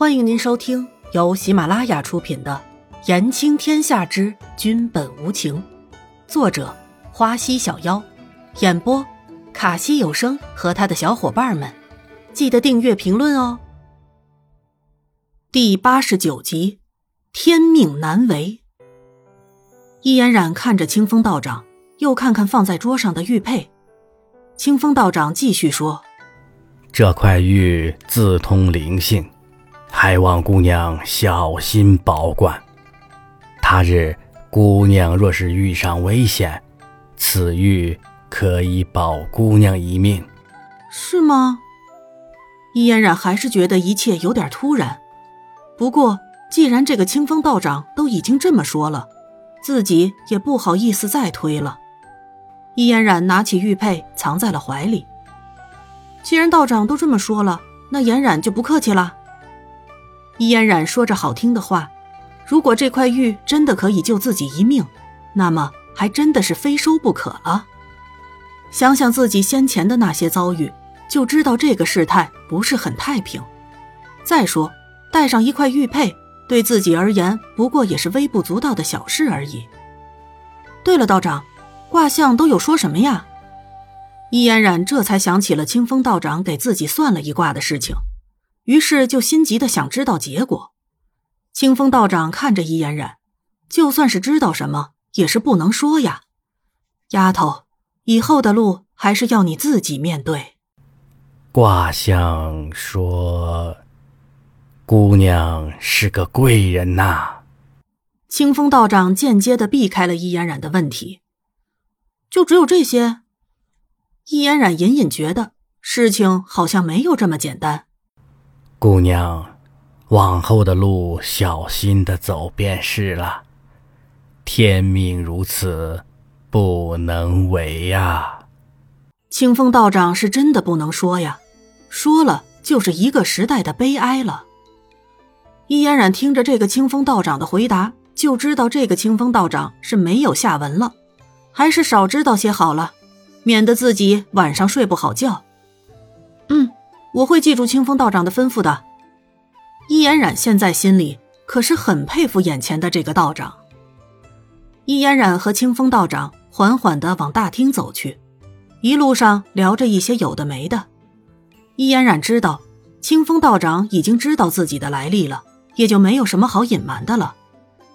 欢迎您收听由喜马拉雅出品的《言情天下之君本无情》，作者花溪小妖，演播卡西有声和他的小伙伴们。记得订阅、评论哦。第八十九集，天命难违。易嫣然看着清风道长，又看看放在桌上的玉佩。清风道长继续说：“这块玉自通灵性。”还望姑娘小心保管。他日姑娘若是遇上危险，此玉可以保姑娘一命。是吗？易嫣然还是觉得一切有点突然。不过既然这个清风道长都已经这么说了，自己也不好意思再推了。易嫣然拿起玉佩藏在了怀里。既然道长都这么说了，那嫣然就不客气了。易嫣然说着好听的话，如果这块玉真的可以救自己一命，那么还真的是非收不可了。想想自己先前的那些遭遇，就知道这个事态不是很太平。再说，带上一块玉佩，对自己而言不过也是微不足道的小事而已。对了，道长，卦象都有说什么呀？易嫣然这才想起了清风道长给自己算了一卦的事情。于是就心急的想知道结果。清风道长看着易嫣然，就算是知道什么，也是不能说呀。丫头，以后的路还是要你自己面对。卦象说，姑娘是个贵人呐。清风道长间接的避开了易嫣然的问题。就只有这些？易嫣然隐隐觉得事情好像没有这么简单。姑娘，往后的路小心的走便是了。天命如此，不能违呀。清风道长是真的不能说呀，说了就是一个时代的悲哀了。易嫣然听着这个清风道长的回答，就知道这个清风道长是没有下文了，还是少知道些好了，免得自己晚上睡不好觉。嗯。我会记住清风道长的吩咐的。易嫣然现在心里可是很佩服眼前的这个道长。易嫣然和清风道长缓缓的往大厅走去，一路上聊着一些有的没的。易嫣然知道清风道长已经知道自己的来历了，也就没有什么好隐瞒的了，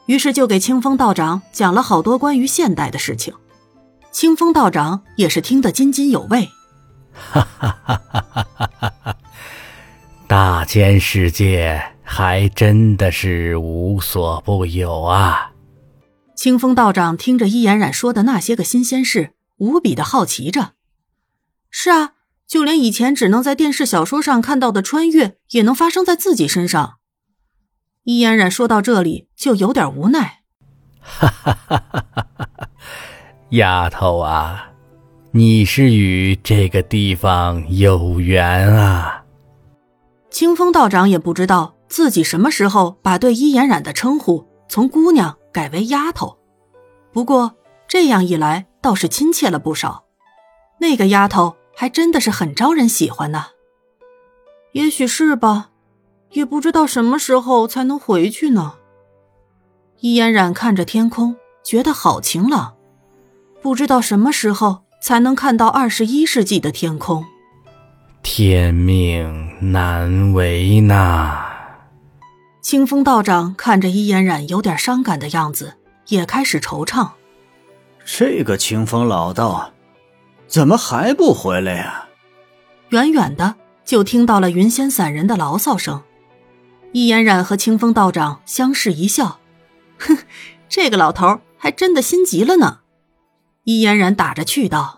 于是就给清风道长讲了好多关于现代的事情。清风道长也是听得津津有味。哈哈哈哈哈哈！大千世界还真的是无所不有啊！清风道长听着易嫣然说的那些个新鲜事，无比的好奇着。是啊，就连以前只能在电视小说上看到的穿越，也能发生在自己身上。易嫣然说到这里，就有点无奈。哈哈哈哈哈哈！丫头啊！你是与这个地方有缘啊！清风道长也不知道自己什么时候把对伊嫣然的称呼从姑娘改为丫头，不过这样一来倒是亲切了不少。那个丫头还真的是很招人喜欢呢。也许是吧，也不知道什么时候才能回去呢。伊嫣然看着天空，觉得好晴朗，不知道什么时候。才能看到二十一世纪的天空。天命难违呐！清风道长看着伊嫣然有点伤感的样子，也开始惆怅。这个清风老道，怎么还不回来呀？远远的就听到了云仙散人的牢骚声。伊嫣然和清风道长相视一笑，哼，这个老头还真的心急了呢。伊嫣然打着趣道。